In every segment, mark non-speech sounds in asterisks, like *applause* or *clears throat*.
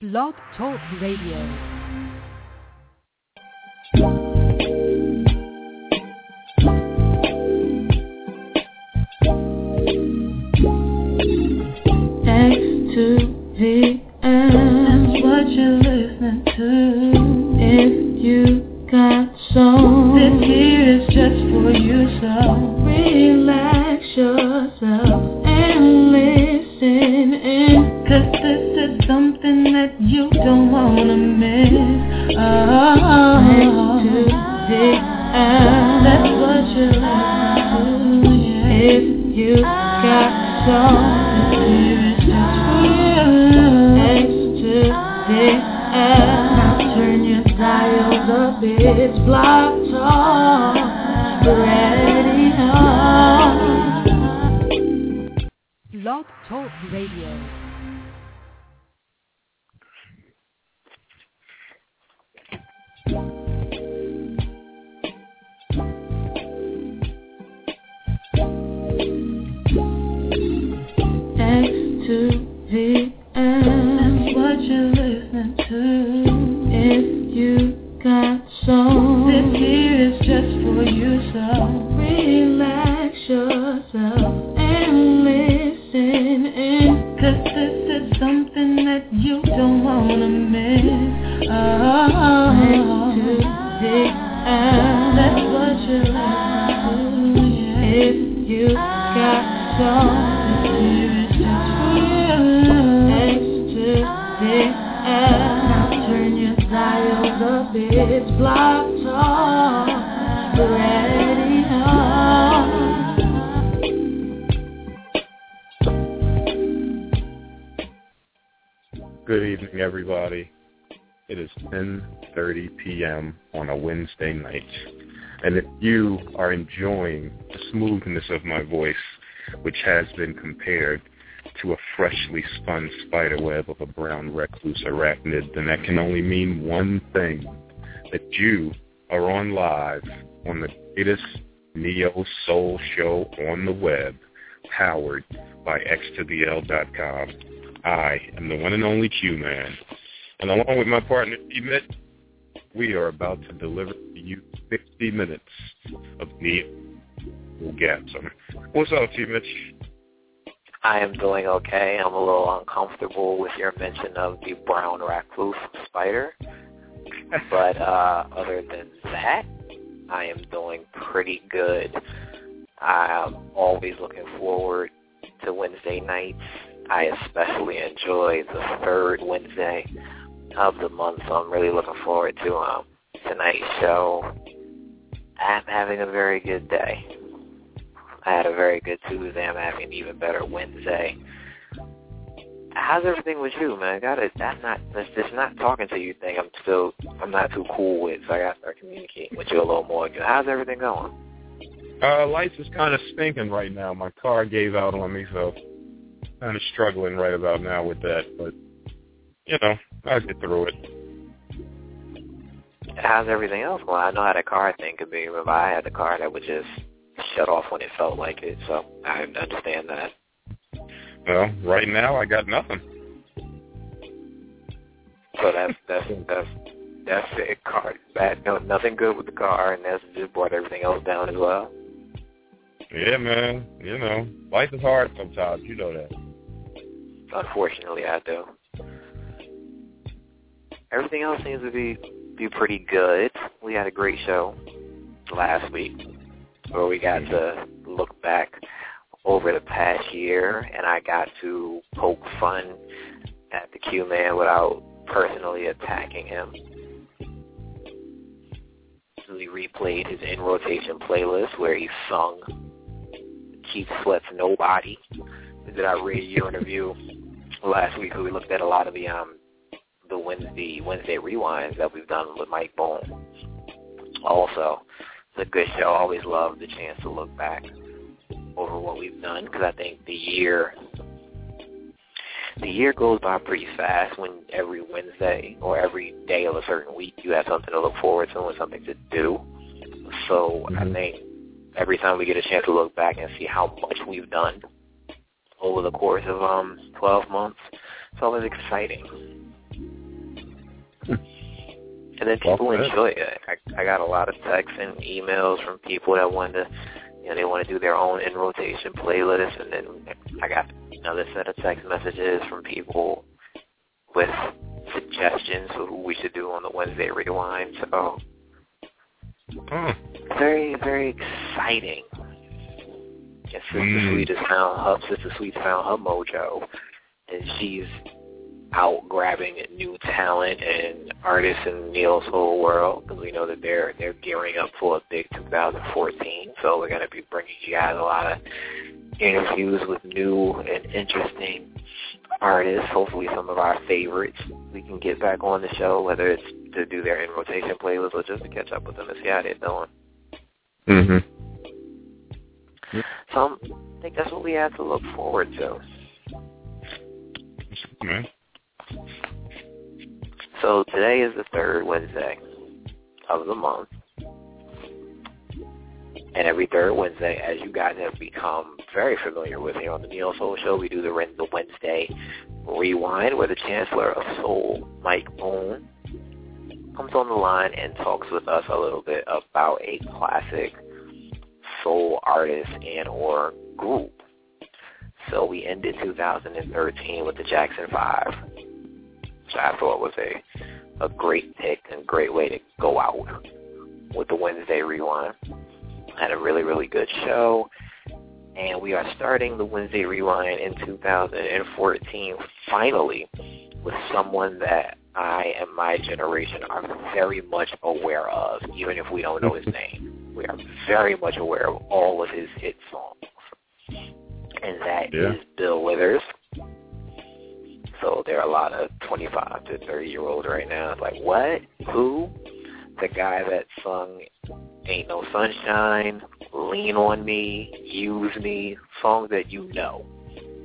Blog Talk Radio. It's Blog Talk Radio. Good evening, everybody. It is 10:30 p.m. on a Wednesday night, and if you are enjoying the smoothness of my voice, which has been compared to a freshly spun spiderweb of a brown recluse arachnid, then that can only mean one thing: that you are on live on the greatest neo soul show on the web, powered by x2the-l.com. I am the one and only Q-Man. And along with my partner, T-Mit, we are about to deliver to you 60 minutes of neo orgasm. What's up, T-Mitch? I am doing okay. I'm a little uncomfortable with your mention of the brown recluse spider. But uh, other than that, I am doing pretty good. I'm always looking forward to Wednesday nights. I especially enjoy the third Wednesday of the month, so I'm really looking forward to um, tonight's show. I'm having a very good day. I had a very good Tuesday. I'm having an even better Wednesday. How's everything with you, man? Got it. That's not. That's just not talking to you. Thing. I'm still. I'm not too cool with. So I got to start communicating with you a little more. How's everything going? Uh, life is kind of stinking right now. My car gave out on me, so kind of struggling right about now with that. But you know, I'll get through it. How's everything else going? I know how the car thing could be. Remember, I had the car that would just shut off when it felt like it. So I understand that. Well, right now I got nothing. So that's that's that's that's it. Car bad. No, nothing good with the car, and that's just brought everything else down as well. Yeah, man. You know, life is hard sometimes. You know that. Unfortunately, I do. Everything else seems to be be pretty good. We had a great show last week where we got mm-hmm. to look back over the past year, and I got to poke fun at the Q Man without personally attacking him. We replayed his in rotation playlist where he sung Keith Sweat's "Nobody." We did our radio interview last week, where we looked at a lot of the um the Wednesday Wednesday rewinds that we've done with Mike Boone. Also, it's a good show. Always love the chance to look back over what we've done because I think the year the year goes by pretty fast when every Wednesday or every day of a certain week you have something to look forward to and something to do. So I Mhm. think every time we get a chance to look back and see how much we've done over the course of um 12 months, it's always exciting. and then people enjoy it. I, I got a lot of texts and emails from people that want to, you know, they want to do their own in rotation playlist, and then I got another set of text messages from people with suggestions of who we should do on the Wednesday rewind. So Oh. very, very exciting. And Sister Mm. Sweet has found her Sister found her mojo, and she's out grabbing new talent and artists in neo soul world because we know that they're they're gearing up for a big 2014. So we're going to be bringing you guys a lot of interviews with new and interesting artists. Hopefully, some of our favorites we can get back on the show, whether it's to do their in rotation playlist or just to catch up with them and see how they're doing. Mhm. So I think that's what we have to look forward to. Man. So today is the third Wednesday of the month. And every third Wednesday, as you guys have become very familiar with here on the Neo Soul Show, we do the, Wednesday Rewind, where the Chancellor of Soul, Mike Boone, comes on the line and talks with us a little bit about a classic soul artist and or group. So we ended 2013 with the Jackson 5, which I thought was a a great pick and great way to go out with the Wednesday Rewind. Had a really, really good show. And we are starting the Wednesday Rewind in 2014 finally with someone that I and my generation are very much aware of, even if we don't know his *laughs* name. We are very much aware of all of his hit songs. And that is Yeah. Bill Withers. So there are a lot of 25 to 30 year olds right now. It's like, what? Who? The guy that sung Ain't No Sunshine, Lean on Me, Use Me, songs that you know,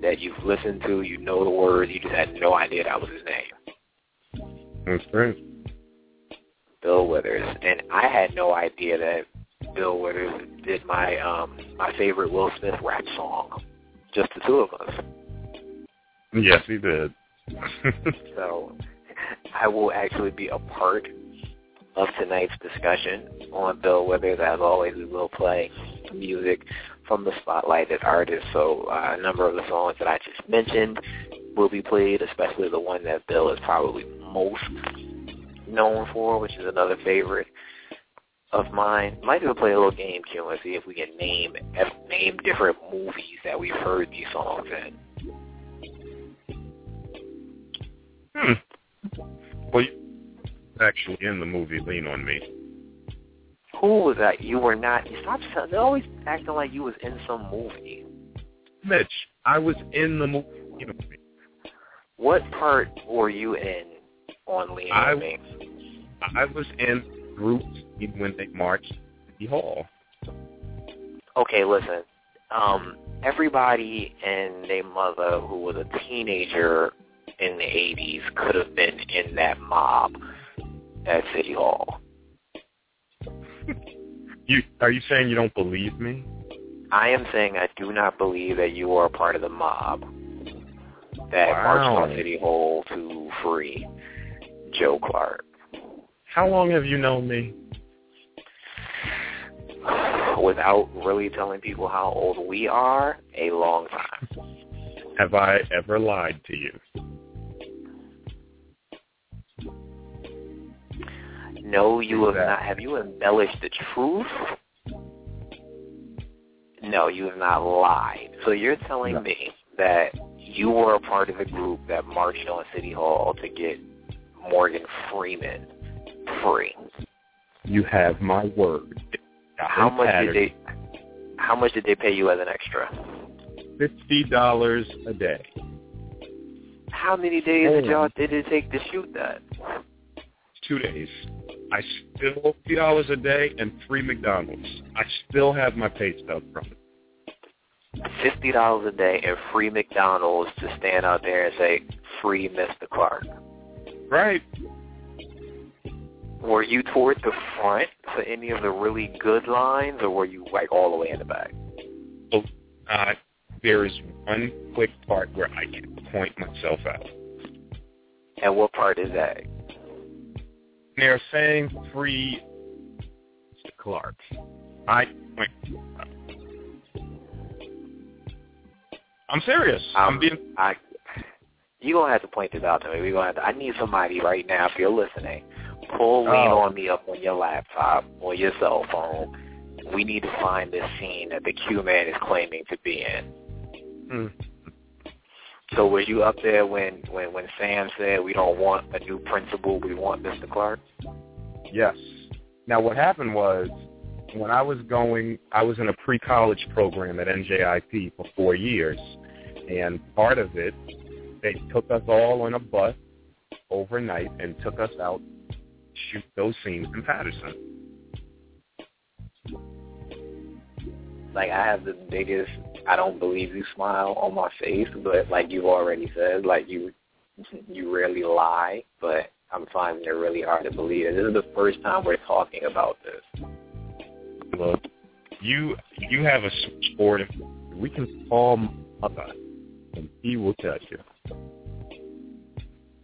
that you've listened to, you know the words, you just had no idea that was his name. That's right. Bill Withers. And I had no idea that Bill Withers did my um my favorite Will Smith rap song. Just the two of us. Yes, he did. So I will actually be a part of tonight's discussion on Bill Withers. As always, we will play music from the spotlighted artists. So uh, a number of the songs that I just mentioned will be played, especially the one that Bill is probably most known for, which is another favorite of mine. Might even play a little game, Q, and see if we can name name different movies that we've heard these songs in. Hmm. Well, you actually in the movie Lean on Me. Who was that? You were not. You stopped. They're always acting like you was in some movie. Mitch, I was in the movie. Lean on Me. What part were you in on Lean I- on Me? I was in group when they marched the hall. Okay, listen. Um, everybody and their mother who was a teenager in the '80s could have been in that mob at City Hall. *laughs* You are you saying you don't believe me? I am saying I do not believe that you are a part of the mob that marched on City Hall to free Joe Clark. How long have you known me? *sighs* Without really telling people how old we are, a long time. *laughs* Have I ever lied to you? No, you have not. Have you embellished the truth? No, you have not lied. So you're telling No. me that you were a part of the group that marched on City Hall to get Morgan Freeman free. You have my word. How much did they? How much did they pay you as an extra? Fifty dollars a day. How many days did Oh. y'all did it take to shoot that? Two days. I still fifty dollars a day and free McDonald's. I still have my pay stub from it. Fifty dollars a day and free McDonald's to stand out there and say free Mr. Clark. Right. Were you toward the front for any of the really good lines, or were you like all the way in the back? Uh, there is one quick part where I can point myself out. And what part is that? They're saying free Clark. I I'm serious. I'm, I'm being I you gonna have to point this out to me. We gonna have to, I need somebody right now if you're listening. Pull lean Oh. on me up on your laptop or your cell phone. We need to find this scene that the Q man is claiming to be in. Mm. So were you up there when when when Sam said we don't want a new principal, we want Mr. Clark? Yes. Now what happened was when I was going, I was in a pre-college program at NJIT for four years, and part of it, they took us all on a bus overnight and took us out to shoot those scenes in Paterson. Like I have the biggest I don't believe you smile on my face, but like you've already said, like you *laughs* you rarely lie, but I'm finding it really hard to believe it. This is the first time we're talking about this. Look, you you have a sport. We can call mother, and he will tell you.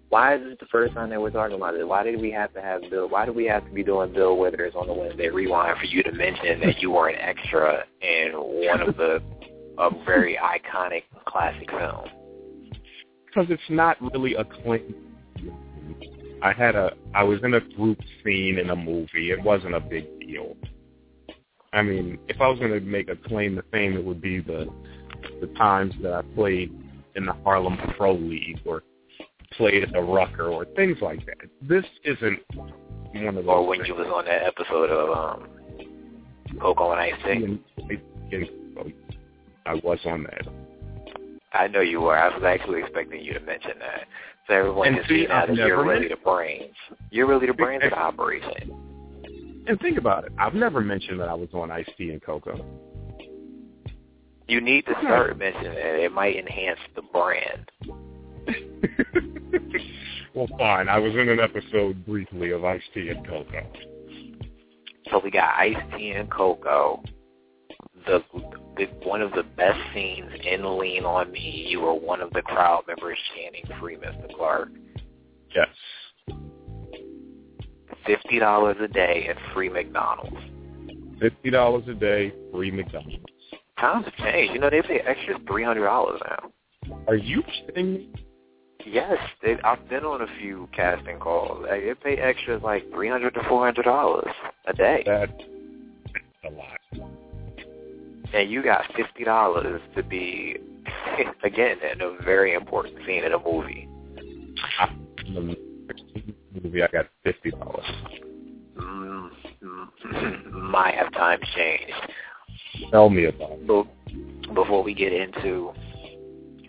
Why is this the first time that we're talking about it? Why did we have to have Bill? Why do we have to be doing Bill Withers on the Wednesday Rewind for you to mention that you were an extra in one of the a very iconic classic film? because it's not really a claim. I had a I was in a group scene in a movie. It wasn't a big deal. I mean, if I was going to make a claim to fame, it would be the the times that I played in the Harlem Pro League or played at the Rucker or things like that. This isn't one of those. Or when things. you was on that episode of um Coco and Ice Tea? I was on that. I know you were. I was actually expecting you to mention that. So everyone And can see, see now that you're really the brains. You're really the brains of the operation. And think about it. I've never mentioned that I was on Ice-T and Coco. You need to start mentioning it. It might enhance the brand. *laughs* well, fine. I was in an episode briefly of Ice Tea and Coco. So we got Ice Tea and Coco, The, the one of the best scenes in Lean on Me. You were one of the crowd members chanting "Free Mr. Clark." Yes. Fifty dollars a day and free McDonald's. Fifty dollars a day, free McDonald's. Times have changed. You know they pay extra three hundred dollars now. Are you kidding me? Yes, they, I've been on a few casting calls. They pay extras like three hundred to four hundred dollars a day, That's a lot. And you got fifty dollars to be *laughs* again in a very important scene in a movie. In the movie, I got fifty dollars. Mm, mm, *laughs* might have times changed. Tell me about it. Before we get into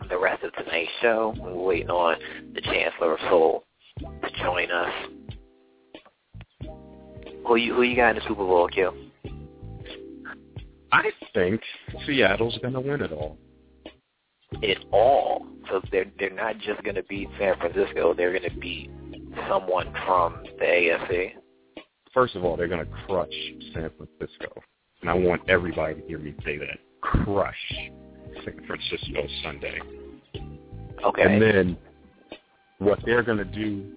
the rest of tonight's show, we're waiting on the Chancellor of Soul to join us. Who you who you got in the Super Bowl, Kill? I think Seattle's going to win it all. It all. So they're they're not just going to beat San Francisco. They're going to beat someone from the AFC. First of all, they're going to crush San Francisco, and I want everybody to hear me say that. Crush San Francisco Sunday. Okay. And then what they're going to do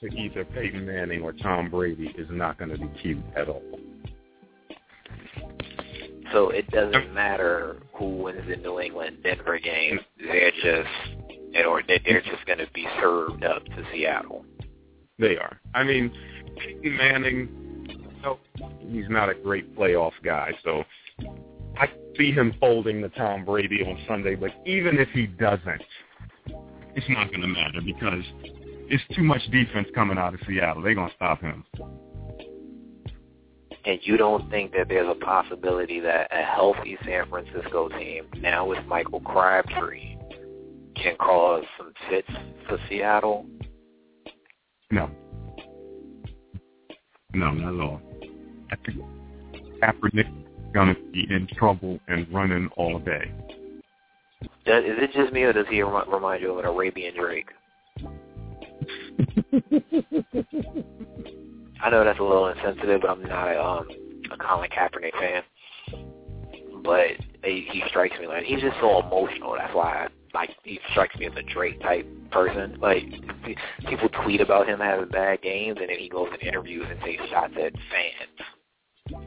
to either Peyton Manning or Tom Brady is not going to be cute at all. So it doesn't matter who wins the New England Denver game. They're just or they- they're just going to be served up to Seattle. They are. I mean, Peyton Manning, no, he's not a great playoff guy, so I see him folding the Tom Brady on Sunday, but even if he doesn't, it's not going to matter because it's too much defense coming out of Seattle. They're going to stop him. And you don't think that there's a possibility that a healthy San Francisco team, now with Michael Crabtree, can cause some fits for Seattle? No. No, not at all. I think Kaepernick is going to be in trouble and running all day. Does, is it just me, or does he remind you of an Arabian Drake? *laughs* I know that's a little insensitive, but I'm not a, um, a Colin Kaepernick fan. But he, he strikes me like he's just so emotional. That's why, I, like, he strikes me as a Drake type person. Like people tweet about him having bad games, and then he goes in interviews and takes shots at fans.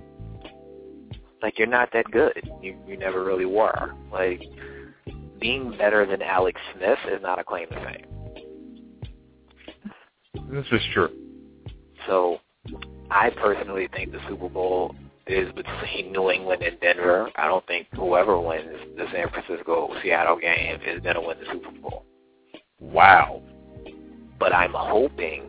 Like you're not that good. You you never really were. Like being better than Alex Smith is not a claim to fame. This is true. So I personally think the Super Bowl is between New England and Denver. I don't think whoever wins the San Francisco Seattle game is going to win the Super Bowl. Wow. But I'm hoping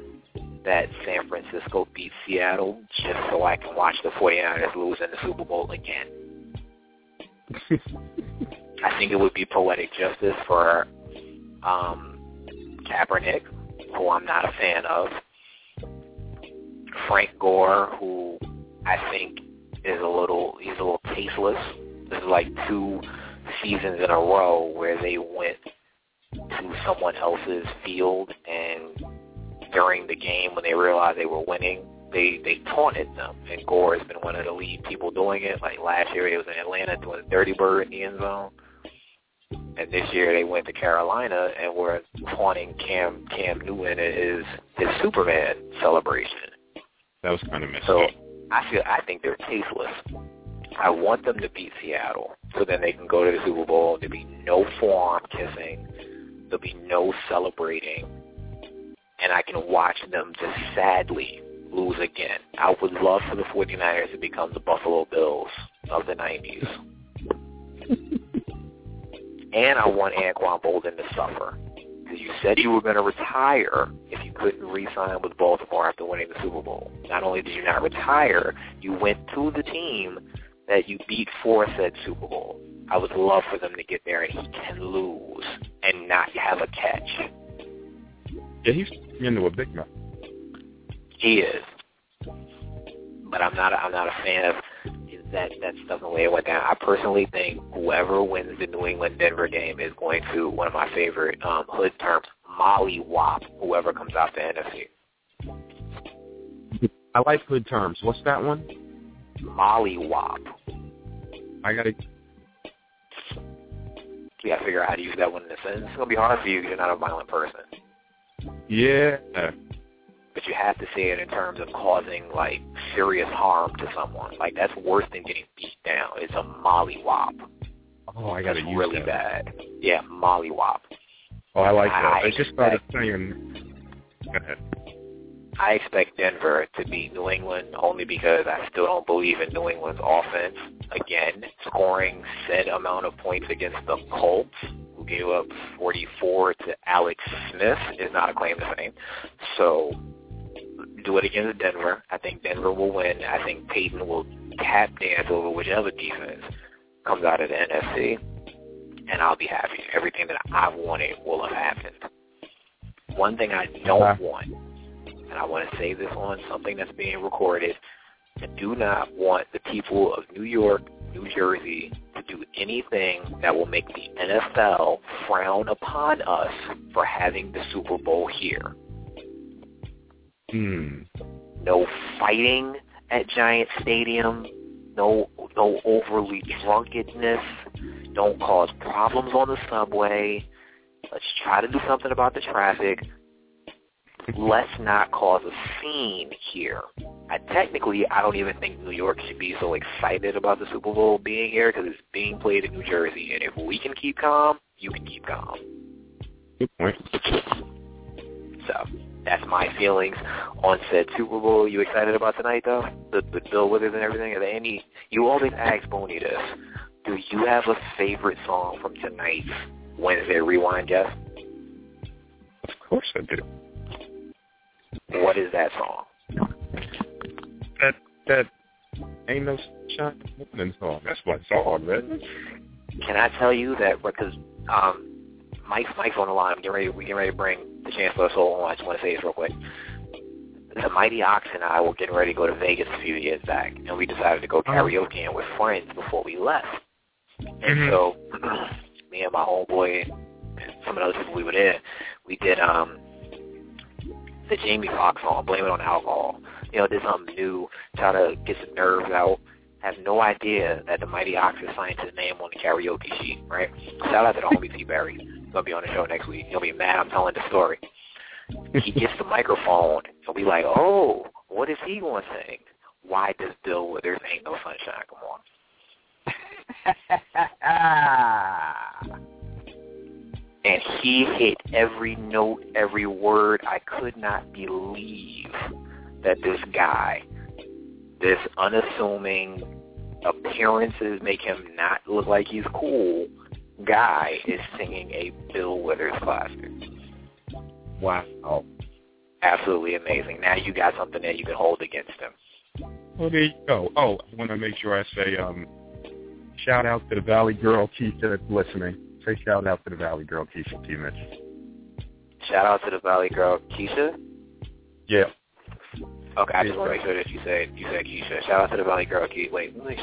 that San Francisco beats Seattle just so I can watch the 49ers lose in the Super Bowl again. *laughs* I think it would be poetic justice for um, Kaepernick, who I'm not a fan of, Frank Gore, who I think is a little he's a little tasteless. This is like two seasons in a row where they went to someone else's field and during the game when they realized they were winning, they they taunted them. And Gore has been one of the lead people doing it. Like last year, he was in Atlanta doing Dirty Bird in the end zone. And this year they went to Carolina and were taunting Cam Cam Newton at his his Superman celebration. That was kind of messed So up. I feel I think they're tasteless. I want them to beat Seattle so then they can go to the Super Bowl. There'll be no forearm kissing. There'll be no celebrating. And I can watch them just sadly lose again. I would love for the 49ers to become the Buffalo Bills of the 90s. *laughs* and I want Anquan Boldin to suffer. Because you said you were going to retire if you couldn't re-sign with Baltimore after winning the Super Bowl. Not only did you not retire, you went to the team that you beat for said Super Bowl. I would love for them to get there and he can lose and not have a catch. Yeah, he's into a big mouth. He is. But I'm not. A, I'm not a fan of that. That stuff the way it went down. I personally think whoever wins the New England Denver game is going to one of my favorite um, hood terms, molly wop. Whoever comes out the NFC, I like hood terms. What's that one? molly wop. I gotta. You got to figure out how to use that one in a sentence. It's gonna be hard for you because you're not a violent person. Yeah. But you have to say it in terms of causing like serious harm to someone. Like that's worse than getting beat down. It's a molly wop. Oh, I gotta That's use really that. bad. Yeah, molly wop. Oh, I like that. I I, just started expect- saying. Go ahead. I expect Denver to beat New England only because I still don't believe in New England's offense. Again, scoring said amount of points against the Colts, who gave up 44 to Alex Smith, is not a claim to fame. So do it against Denver. I think Denver will win. I think Peyton will tap dance over whichever defense comes out of the NFC, and I'll be happy. Everything that I've wanted will have happened. One thing I don't want and I want to say this on something that's being recorded. I do not want the people of New York, New Jersey to do anything that will make the NFL frown upon us for having the Super Bowl here. Hmm. No fighting at Giant Stadium. No, no overly drunkenness. Don't cause problems on the subway. Let's try to do something about the traffic. Let's not cause a scene here. I, technically, I don't even think New York should be so excited about the Super Bowl being here because it's being played in New Jersey. And if we can keep calm, you can keep calm. Good point. So that's my feelings on said Super Bowl. You excited about tonight though? The the Bill Withers and everything. Are there any? You always ask Boney this. Do you have a favorite song from tonight's Wednesday Rewind guest? Of course I do. What is that song? That that ain't no sunshine in song. That's my song, man. Can I tell you that because um, Mike's Mike's on the line. We get ready. We get ready to bring the Chancellor of Soul. I just want to say this real quick. The Mighty Ox and I were getting ready to go to Vegas a few years back, and we decided to go karaoke and with friends before we left. And Mhm. so, *clears throat* me and my homeboy and some of the other people we were there, we did um the Jamie Foxx song, Blame It on Alcohol. You know, did something new, try to get some nerves out. Have no idea that the Mighty Ox is signed to the name on the karaoke sheet, right? Shout out to the homie T Barry. Gonna be on the show next week. He'll be mad I'm telling the story. he gets the microphone, and we like, oh, what is he going to sing? Why does Bill Withers Ain't No Sunshine come on? *laughs* and he hit every note, every word. I could not believe that this guy, this unassuming appearances make him not look like he's cool guy is singing a Bill Withers classic. Wow. Absolutely amazing. Now you got something that you can hold against him. Well, there you go. Oh, I want to make sure I say um, shout out to the Valley Girl Keisha that's listening. Say shout out to the Valley Girl Keisha T. Mitch. Shout out to the Valley Girl Keisha. Yeah. Okay, I just want to make sure that you said you said Keisha. Shout out to the Valley Girl Keisha. Wait, let me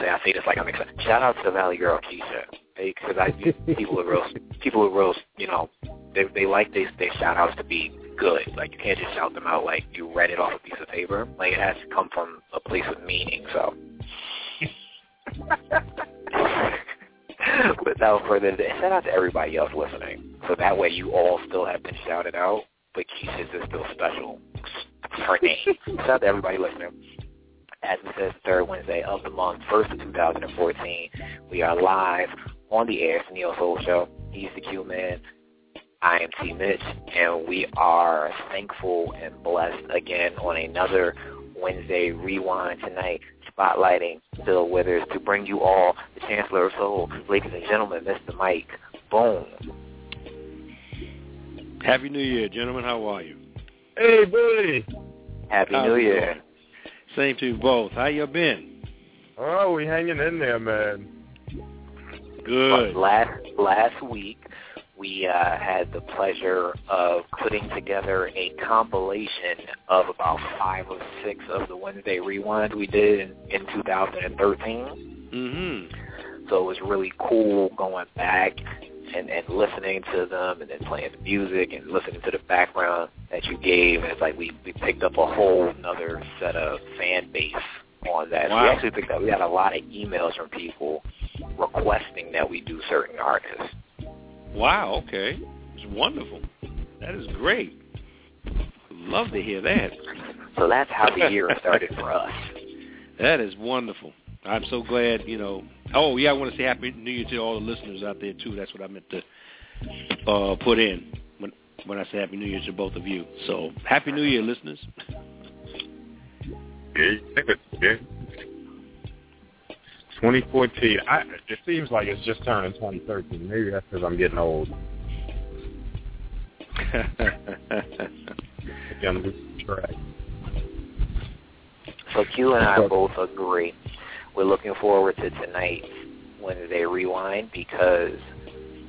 say I say this like I'm excited. Shout out to Valley Girl Keisha because I people with real people with real you know they they like they they shout outs to be good. Like you can't just shout them out like you read it off a piece of paper. Like it has to come from a place of meaning. So. *laughs* Without further ado, shout out to everybody else listening. So that way you all still have been shouted out, but Keisha's is still special. Her name. shout out to everybody listening. As we said, third Wednesday of the month, first of 2014. We are live on the air. It's Neo Soul Show. He's the Q Man. I am T. Mitch, and we are thankful and blessed again on another Wednesday Rewind tonight, spotlighting Bill Withers to bring you all the Chancellor of Soul. Ladies and gentlemen, Mr. Mike. Boone. Happy New Year, gentlemen. How are you? Hey, buddy. Happy New Year. Same to you both. How you been? Oh, we hanging in there, man. Good. Last last week, we uh, had the pleasure of putting together a compilation of about five or six of the Wednesday Rewind we did in, in 2013. Mm-hmm. So it was really cool going back and, and listening to them and then playing the music and listening to the background that you gave. And it's like we, we picked up a whole another set of fan base on that. Wow. We actually picked up, we had a lot of emails from people requesting that we do certain artists. Wow, okay. It's wonderful. That is great. Love to hear that. So that's how the *laughs* year started for us. That is wonderful. I'm so glad, you know. Oh, yeah, I want to say Happy New Year to all the listeners out there, too. That's what I meant to uh, put in when when I say Happy New Year to both of you. So, Happy New Year, listeners. Yeah, yeah. 2014. I, it seems like it's just turning 2013. Maybe that's because I'm getting old. Maybe I'm losing track. So Q and I both agree. We're looking forward to tonight's Wednesday Rewind because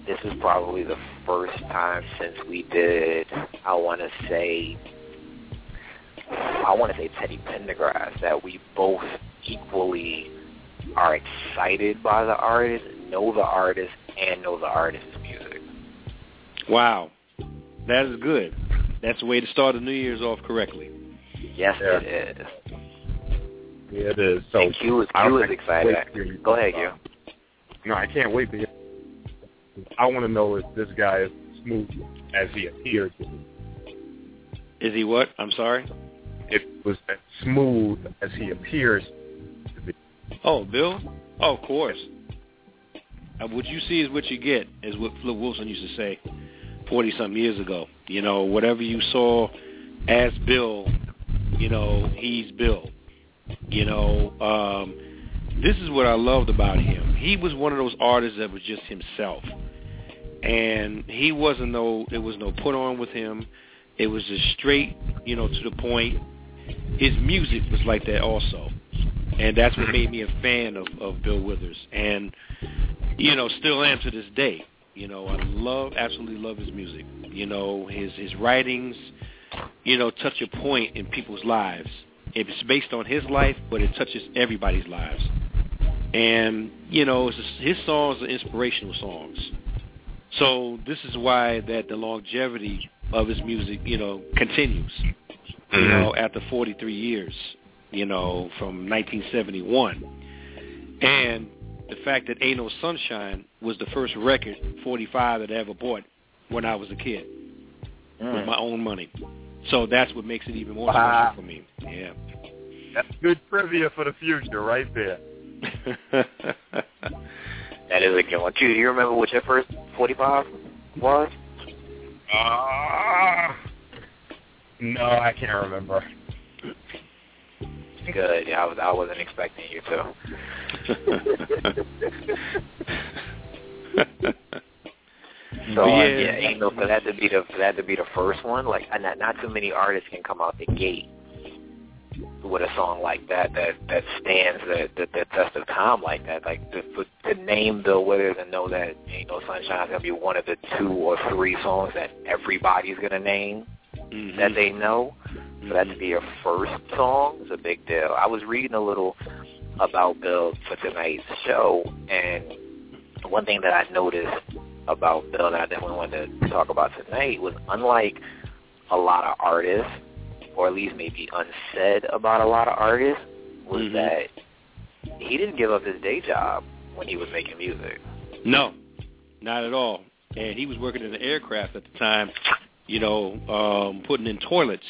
this is probably the first time since we did, I want to say, I want to say Teddy Pendergrass that we both equally are excited by the artist, know the artist, and know the artist's music. wow. That is good. That's the way to start the New Year's off correctly. Yes, Yeah. it is. Yeah, it is. So and Q is, I Q is excited. wait to hear you Go ahead, about Q. No, I can't wait to hear. I want to know if this guy is smooth as he appears to be. Is he what? I'm sorry? If it was as smooth as he appears to be. Oh, Bill? Oh, of course. Uh, what you see is what you get, is what Flip Wilson used to say 40-something years ago. You know, whatever you saw as Bill, you know, he's Bill. You know, um, this is what I loved about him. He was one of those artists that was just himself. And he wasn't no, it was no put on with him. It was just straight, you know, to the point. His music was like that also. And that's what made me a fan of, of Bill Withers. And, you know, still am to this day. You know, I love, absolutely love his music. You know, his, his writings, you know, touch a point in people's lives. It's based on his life, but it touches everybody's lives. And, you know, it's just, his songs are inspirational songs. So this is why that the longevity of his music, you know, continues. You know, after 43 years, you know, from 1971. And the fact that Ain't No Sunshine was the first record, 45, that I ever bought when I was a kid. mm. with my own money. So that's what makes it even more wow. special for me. Yeah. That's good trivia for the future right there. *laughs* that is a good one. Too. Do you remember what your first 45 was? Uh, no, I can't remember. Good. Yeah, I was. I wasn't expecting you to. *laughs* *laughs* so yeah, yeah, you know, for that to be the for that to be the first one, like not not too many artists can come out the gate with a song like that that that stands the the, the test of time like that. Like to, to name Bill Withers and know that you know Sunshine's gonna be one of the two or three songs that everybody's gonna name mm-hmm. that they know. For that to be your first song is a big deal. I was reading a little about Bill for tonight's show, and one thing that I noticed about Bill that I definitely wanted to talk about tonight was unlike a lot of artists or at least maybe unsaid about a lot of artists, was mm-hmm. that he didn't give up his day job when he was making music. No, not at all. And he was working in the aircraft at the time, you know, um, putting in toilets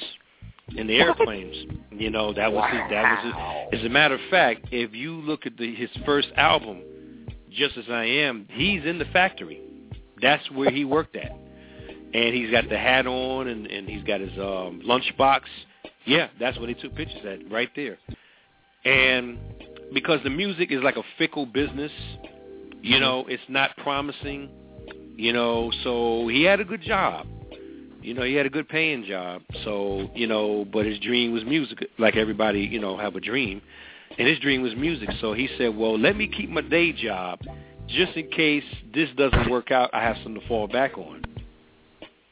in the airplanes. You know, that was wow. his, that was his, as a matter of fact, if you look at the, his first album, Just As I Am, he's in the factory. That's where he worked at and he's got the hat on and, and he's got his um, lunchbox. Yeah, that's what he took pictures at right there. And because the music is like a fickle business, you mm-hmm. know, it's not promising, you know, so he had a good job. You know, he had a good paying job. So, you know, but his dream was music, like everybody, you know, have a dream. And his dream was music. So he said, well, let me keep my day job just in case this doesn't work out. I have something to fall back on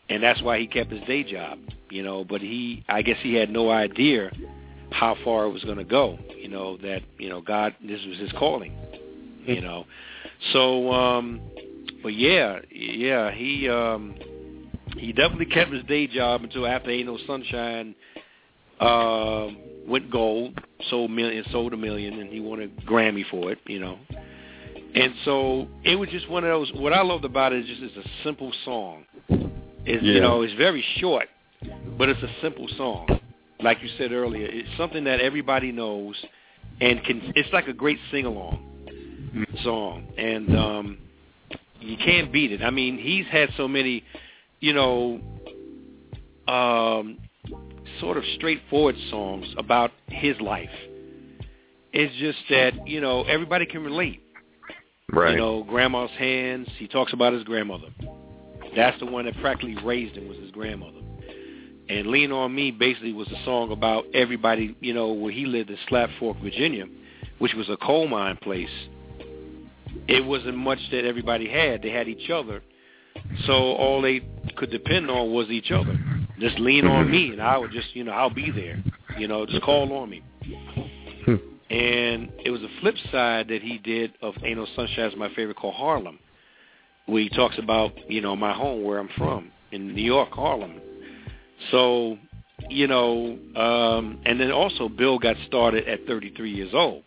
and that's why he kept his day job, you know. But he, I guess, he had no idea how far it was going to go. You know that you know God, this was his calling. You know, so um, but yeah, yeah, he um, he definitely kept his day job until after Ain't No Sunshine uh, went gold, sold million, sold a million, and he won a Grammy for it. You know. And so it was just one of those. What I loved about it is just it's a simple song is yeah. you know it's very short, but it's a simple song. Like you said earlier, it's something that everybody knows, and can. It's like a great sing along mm-hmm. song, and um, you can't beat it. I mean, he's had so many, you know, um, sort of straightforward songs about his life. It's just that you know everybody can relate. Right. You know, grandma's hands. He talks about his grandmother. That's the one that practically raised him was his grandmother. And Lean on Me basically was a song about everybody, you know, where he lived in Slab Fork, Virginia, which was a coal mine place. It wasn't much that everybody had. They had each other. So all they could depend on was each other. Just lean on mm-hmm. me and I would just, you know, I'll be there. You know, just call on me. And it was a flip side that he did of Ain't No Sunshine is my favorite called Harlem where he talks about, you know, my home where I'm from in New York, Harlem. So, you know, um, and then also Bill got started at 33 years old.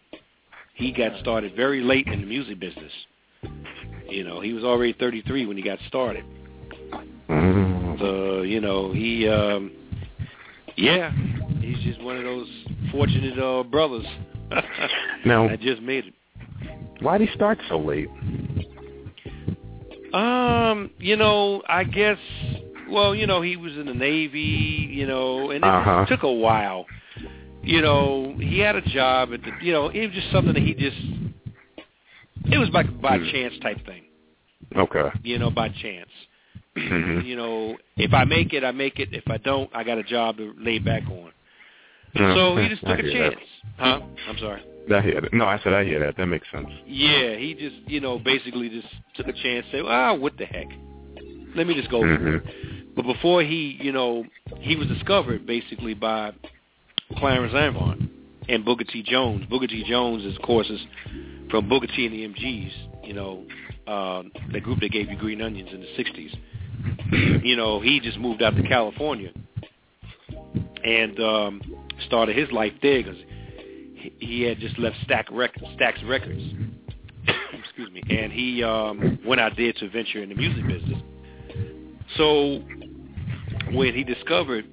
He got started very late in the music business. You know, he was already 33 when he got started. Mm-hmm. So, you know, he, um, yeah, he's just one of those fortunate uh, brothers *laughs* now, I just made it. Why did he start so late? Um, you know, I guess. Well, you know, he was in the Navy. You know, and it uh-huh. took a while. You know, he had a job at the. You know, it was just something that he just. It was like by mm. chance type thing. Okay. You know, by chance. Mm-hmm. You know, if I make it, I make it. If I don't, I got a job to lay back on. Uh, so he *laughs* just took a chance. That. Huh? I'm sorry. I hear it. No, I said I hear that. That makes sense. Yeah, he just, you know, basically just took a chance. Say, ah, what the heck? Let me just go. Mm-hmm. But before he, you know, he was discovered basically by Clarence Avant and Booker T. Jones. Booker T. Jones, is, of course, is from Booker T. and the MGs. You know, uh, the group that gave you Green Onions in the '60s. *clears throat* you know, he just moved out to California and um, started his life there because he had just left Stack Rec- Stax Records. *coughs* Excuse me, and he um, went out there to venture in the music business. So when he discovered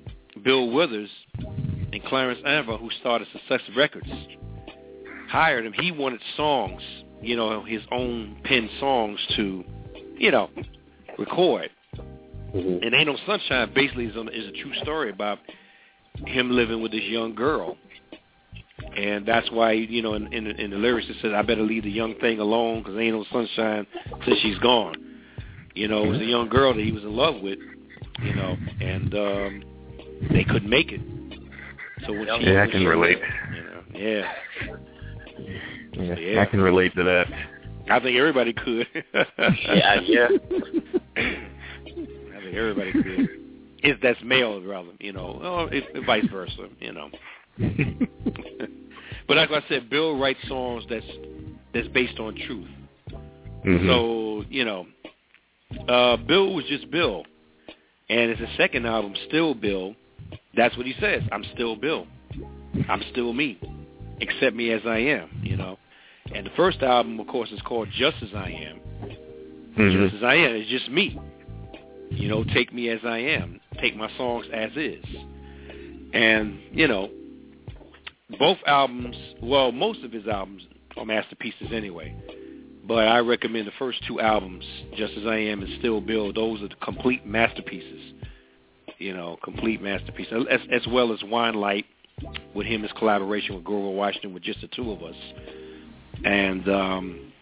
Bill Withers and Clarence Avant, who started Sussex Records, hired him. He wanted songs, you know, his own pen songs to, you know, record. Mhm. And Ain't No Sunshine basically is, a, is a true story about him living with this young girl. And that's why, you know, in, in, in the lyrics it says, I better leave the young thing alone because ain't no sunshine till she's gone. You know, it was a young girl that he was in love with, you know, and um, they couldn't make it. So when she, Yeah, I when can she- relate. You know, yeah, Yeah, Yeah. I can relate to that. I think everybody could. *laughs* Yeah, yeah. I think everybody could. If that's male, rather, you know, or if, if vice versa, you know. *laughs* but like I said, Bill writes songs that's that's based on truth. Mhm. So you know, uh, Bill was just Bill, and it's a second album, Still Bill. That's what he says. I'm still Bill. I'm still me. Accept me as I am. You know. And the first album, of course, is called Just as I Am. Mhm. Just as I am. It's just me. You know, take me as I am. Take my songs as is. And, you know, both albums, well, most of his albums are masterpieces anyway. But I recommend the first two albums, Just As I Am and Still Bill. Those are the complete masterpieces. You know, complete masterpieces. As, as well as Winelight with him, his collaboration with Grover Washington with just the two of us. And um,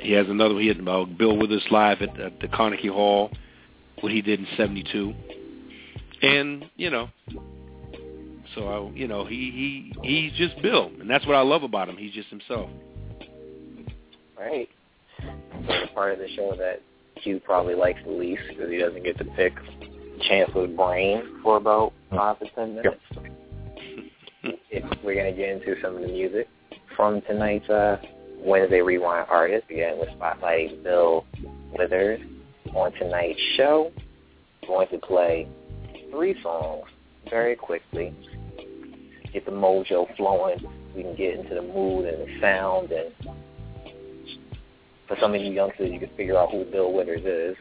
he has another, he had uh, Bill Withers live at, at the Carnegie Hall, what he did in 72. And, you know, so, I, you know, he, he he's just Bill. And that's what I love about him. He's just himself. Right. The part of the show that Q probably likes the least because he doesn't get to pick Chancellor's brain for about five to ten minutes. if we're gonna get into some of the music from tonight's uh, Wednesday Rewind artist, again with spotlighting Bill Withers on tonight's show. Going to play three songs very quickly. Get the mojo flowing. We can get into the mood and the sound and for some of you youngsters, you can figure out who Bill Withers is.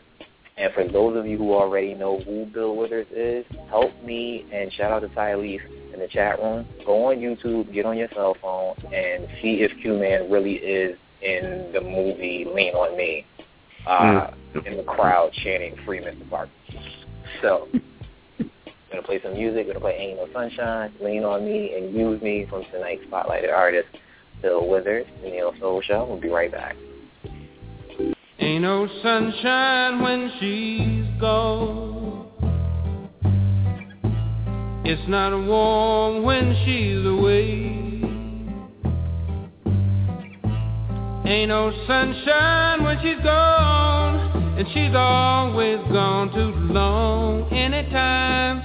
And for those of you who already know who Bill Withers is, help me and shout out to Tylese in the chat room. Go on YouTube, get on your cell phone, and see if Q-Man really is in the movie Lean on Me uh, in the crowd chanting Free Mr. Parker. So, play some music. We're to play Ain't No Sunshine, Lean on Me, and Use Me from tonight's spotlighted artist, Bill Withers, the Neo Soul Show. We'll be right back. Ain't no sunshine when she's gone. It's not warm when she's away. Ain't no sunshine when she's gone, and she's always gone too long. Anytime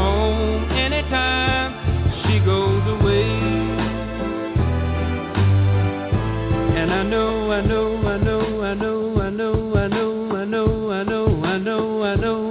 And I know, I know, I know, I know, I know, I know, I know, I know, I know, I know,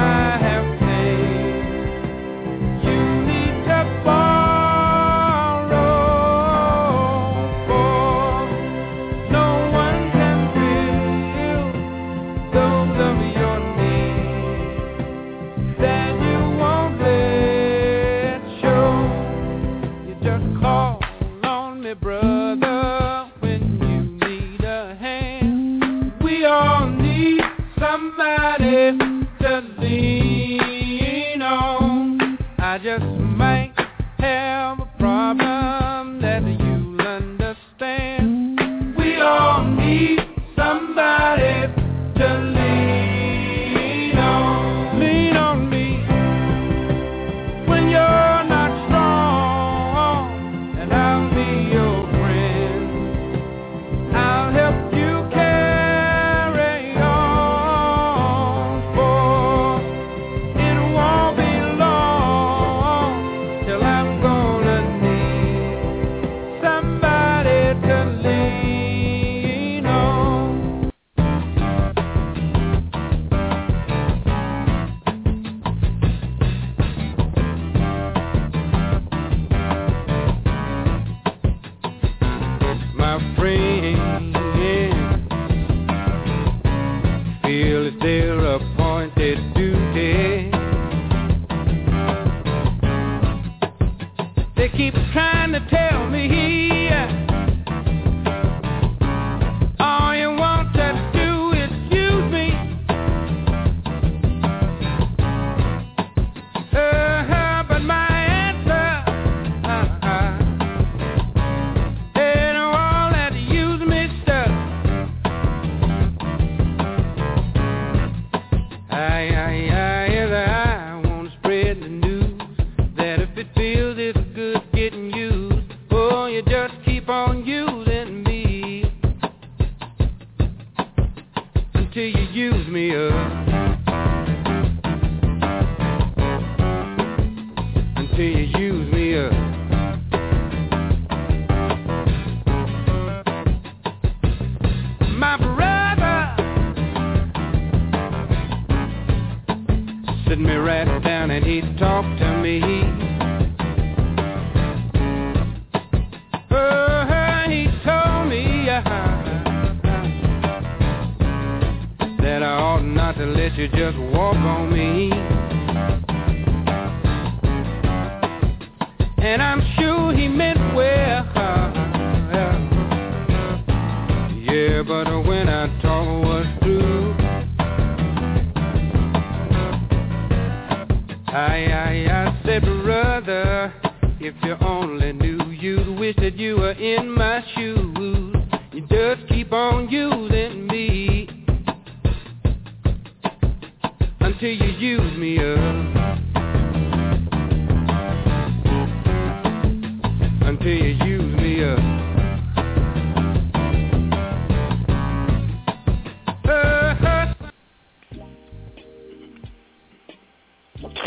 I have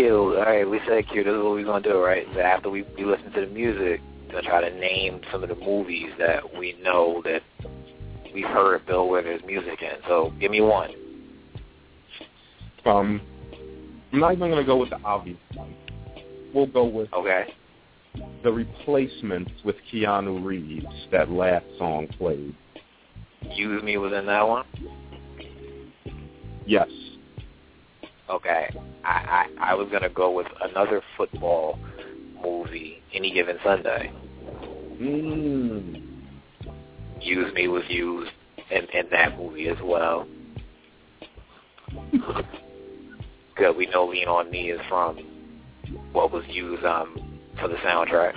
not even going to do right After we we listen to the music gonna try to name some of the movies that we know that we've heard Bill Withers music in so give me one from I'm not even going to go with the obvious one. We'll go with okay. the replacements with Keanu Reeves. That last song played. Use me within that one. Yes. Okay. I I, I was going to go with another football movie, Any Given Sunday. Mm. Use Me was used in, in that movie as well. *laughs* Because we know Lean On Me is from what was used um, for the soundtrack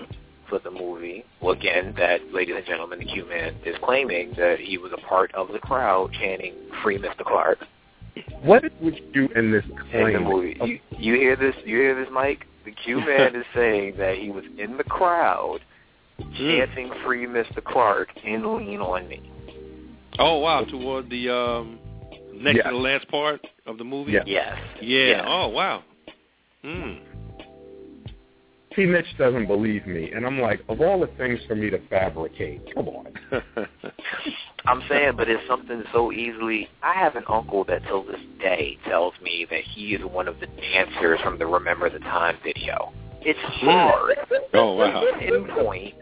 for the movie. Well, again, that, ladies and gentlemen, the Q-Man is claiming that he was a part of the crowd chanting "Free Mr. Clark." What would you do in this claim? In the movie, you, you hear this? You hear this, Mike? The Q-Man *laughs* is saying that he was in the crowd chanting "Free Mr. Clark" and "Lean on Me." Oh wow! Toward the um, next yes. to the last part of the movie? Yes. Yes. Yeah. Yes. Oh, wow. Hmm. See, Mitch doesn't believe me, and I'm like, of all the things for me to fabricate, come on. *laughs* I'm saying, but it's something so easily. I have an uncle that till this day tells me that he is one of the dancers from the Remember the Time video. It's hard *laughs* oh, wow. to pinpoint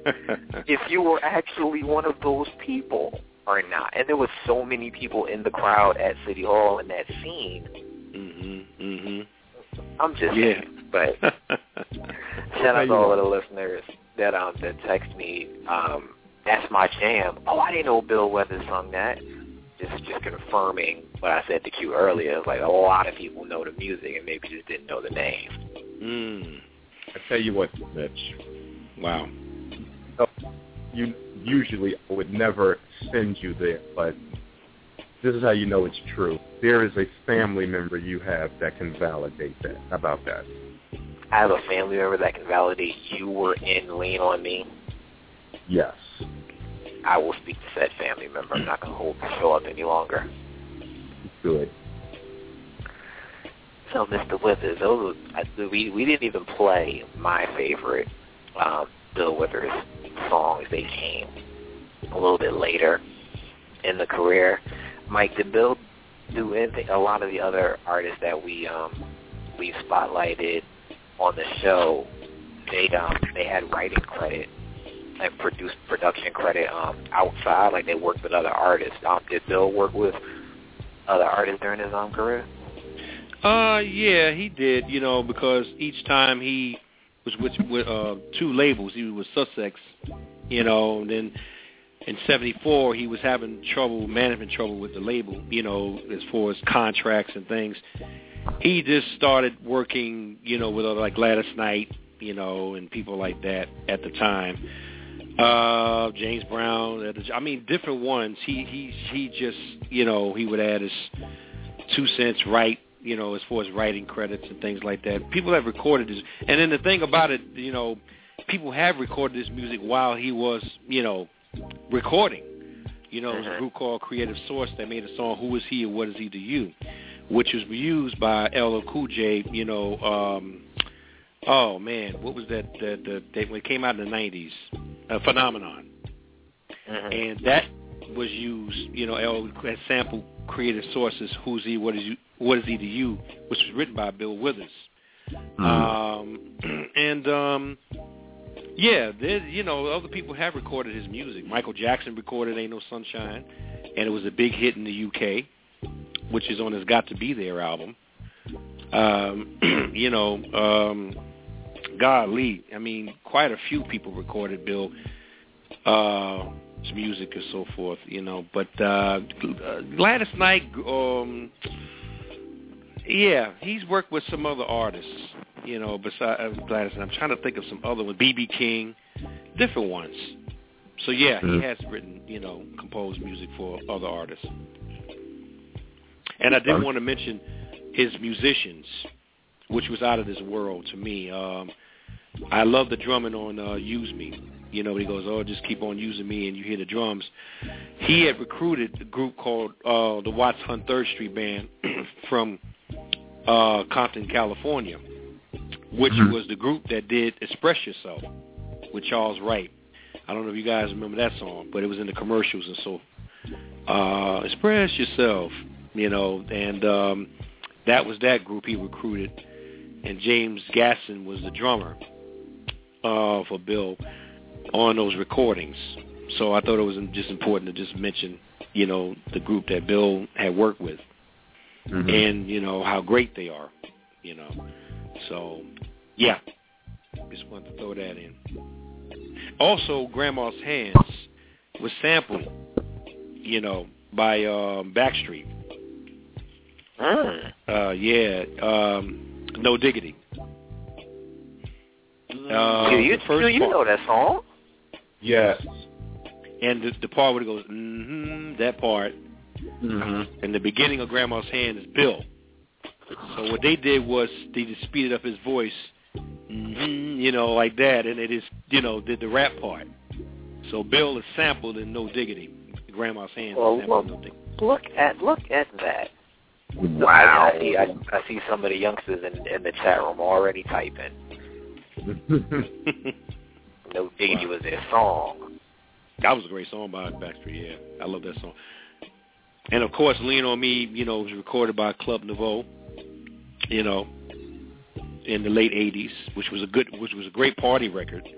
if you were actually one of those people or not. And there was so many people in the crowd at City Hall in that scene. Mhm. Mhm. I'm just yeah. But *laughs* shout out to all of the listeners that um that text me. Um, that's my jam. Oh, I didn't know Bill Withers sung that. Just just confirming what I said to Q earlier. Like a lot of people know the music and maybe just didn't know the name. Mm. I tell you what, Mitch. Wow. So, You usually would never send you there, but this is how you know it's true. There is a family member you have that can validate that about that. I have a family member that can validate you were in Lean on Me. Yes. I will speak to said family member. I'm not going to hold the show up any longer. Good. So, Mr. Withers, those were, we we didn't even play my favorite um, Bill Withers songs. They came a little bit later in the career. Mike, did Bill do anything? A lot of the other artists that we um, we spotlighted on the show, they um, they had writing credit and produced production credit um, outside, like they worked with other artists. Um, did Bill work with other artists during his um, career? Uh, yeah, he did. You know, because each time he was with with uh, two labels, he was with Sussex. You know, and then in '74 he was having trouble, management trouble with the label. You know, as far as contracts and things. He just started working, you know, with other like Gladys Knight, you know, and people like that at the time. Uh, James Brown, I mean, different ones. He he he just, you know, he would add his two cents right you know, as far as writing credits and things like that. People have recorded this, and then the thing about it, you know, people have recorded this music while he was, you know, recording. You know, there's a group called Creative Source that made a song, "Who Is He and What Is He to You," which was used by LL Cool J. You know, um, oh man, what was that? That the, that when it came out in the '90s, a Phenomenon, Mm-hmm. and that was used. You know, L had sampled Creative Sources, "Who's He? What Is You? What Is He to You?" which was written by Bill Withers. Um, and um, yeah, there, you know, other people have recorded his music. Michael Jackson recorded "Ain't No Sunshine," and it was a big hit in the UK, which is on his "Got to Be There" album. Um, *clears throat* you know, um, golly, I mean, quite a few people recorded Bill uh, music and so forth. You know, but uh, Gladys Knight. Um, yeah, he's worked with some other artists, you know, besides uh, Gladys. And I'm trying to think of some other ones, B.B. King, different ones. So yeah, he has written, you know, composed music for other artists. And I did want to mention his musicians, which was out of this world to me. Um, I love the drumming on uh, "Use Me." You know, he goes, "Oh, just keep on using me," and you hear the drums. He had recruited a group called uh, the Watts Hunt Third Street Band *clears throat* from uh, Compton, California, which Mhm. was the group that did "Express Yourself" with Charles Wright. I don't know if you guys remember that song, but it was in the commercials and so. Uh, "Express Yourself," you know, and um, that was that group he recruited, and James Gadson was the drummer uh, for Bill on those recordings. So I thought it was just important to just mention, you know, the group that Bill had worked with Mhm. and you know how great they are, you know. So, yeah, just wanted to throw that in. Also, Grandma's Hands was sampled, you know, by um, Blackstreet. Mm. Uh, yeah, um, No Diggity. Uh, you, you, first you, you part, know that song. Yes. and the, the part where it goes, mm-hmm, that part, Mm-hmm. and the beginning of Grandma's Hand is Bill. So what they did was they just speeded up his voice, mm you know, like that, and they just, you know, did the rap part. So Bill is sampled in No Diggity. Grandma's Hand Well, is sampled in well- No Diggity. Look at look at that. Wow. I, I see I, I see some of the youngsters in, in the chat room already typing. *laughs* No diggity was their song. that was a great song by Blackstreet, yeah. I love that song. And of course, Lean on Me, you know, was recorded by Club Nouveau, you know, in the late '80s, which was a good, which was a great party record,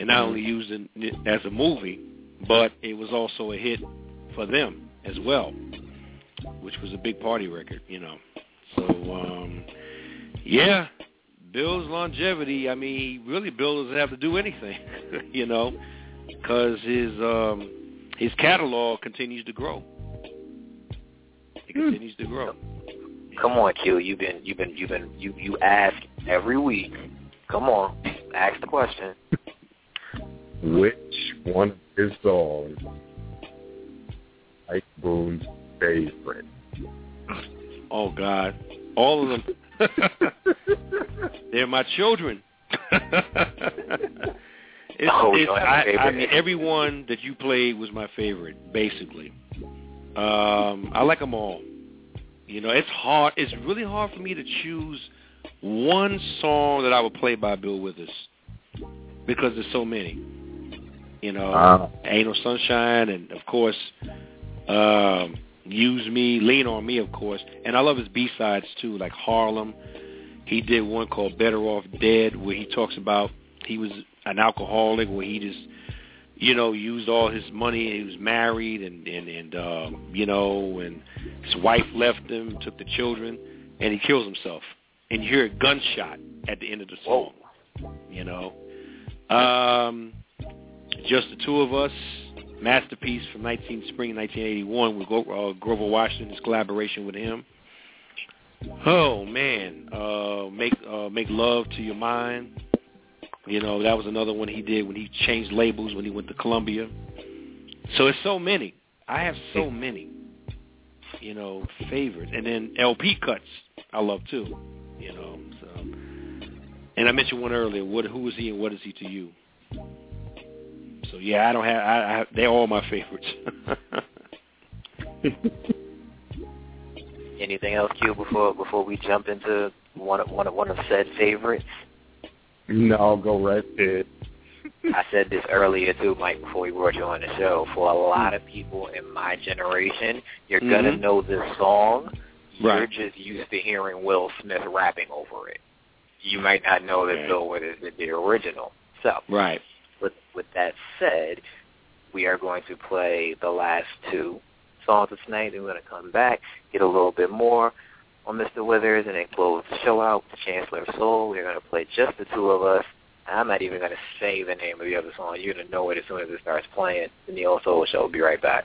and not only used in, as a movie, but it was also a hit for them as well, which was a big party record, you know. So, um, yeah, Bill's longevity. I mean, really, Bill doesn't have to do anything, *laughs* you know, because his um, his catalog continues to grow. It continues to grow. Come on, Q. You've been you've been you've been you you ask every week. Come on, ask the question. Which one of his songs Ike Boone's favorite? Oh God, all of them. *laughs* They're my children. *laughs* it's, Oh, it's, don't have a I, I mean, everyone that you played was my favorite, basically. Um, I like them all. You know, it's hard. It's really hard for me to choose one song that I would play by Bill Withers because there's so many. You know, Ah. Ain't No Sunshine, and of course, um, Use Me, Lean on Me, of course, and I love his B sides too, like Harlem. He did one called Better Off Dead, where he talks about he was an alcoholic, where he just, you know, used all his money. He was married, and and and um, you know, and his wife left him, took the children, and he kills himself. And you hear a gunshot at the end of the song. You know, um, just the two of us. Masterpiece from 19 spring 1981 with uh, Grover Washington's collaboration with him. Oh man, uh, make uh, make love to your mind. You know that was another one he did when he changed labels when he went to Columbia. So it's so many. I have so many. You know favorites, and then LP cuts I love too. You know, so and I mentioned one earlier. What who is he and what is he to you? So yeah, I don't have. I, I they're all my favorites. *laughs* Anything else, Q, before before we jump into one of one of one of said favorites? No, go right ahead. I said this earlier too, Mike, before we brought you on the show. For a lot of people in my generation, you're gonna Mhm. know this song. You're Right. just used to hearing Will Smith rapping over it. You might not know that Right. Bill Withers did the original. So, right. With with that said, we are going to play the last two songs of tonight. Then we're going to come back, get a little bit more on Mr. Withers, and then close the show out with Chancellor Soul. We're going to play just the two of us. I'm not even going to say the name of the other song. You're going to know it as soon as it starts playing. The Neo Soul Show will be right back.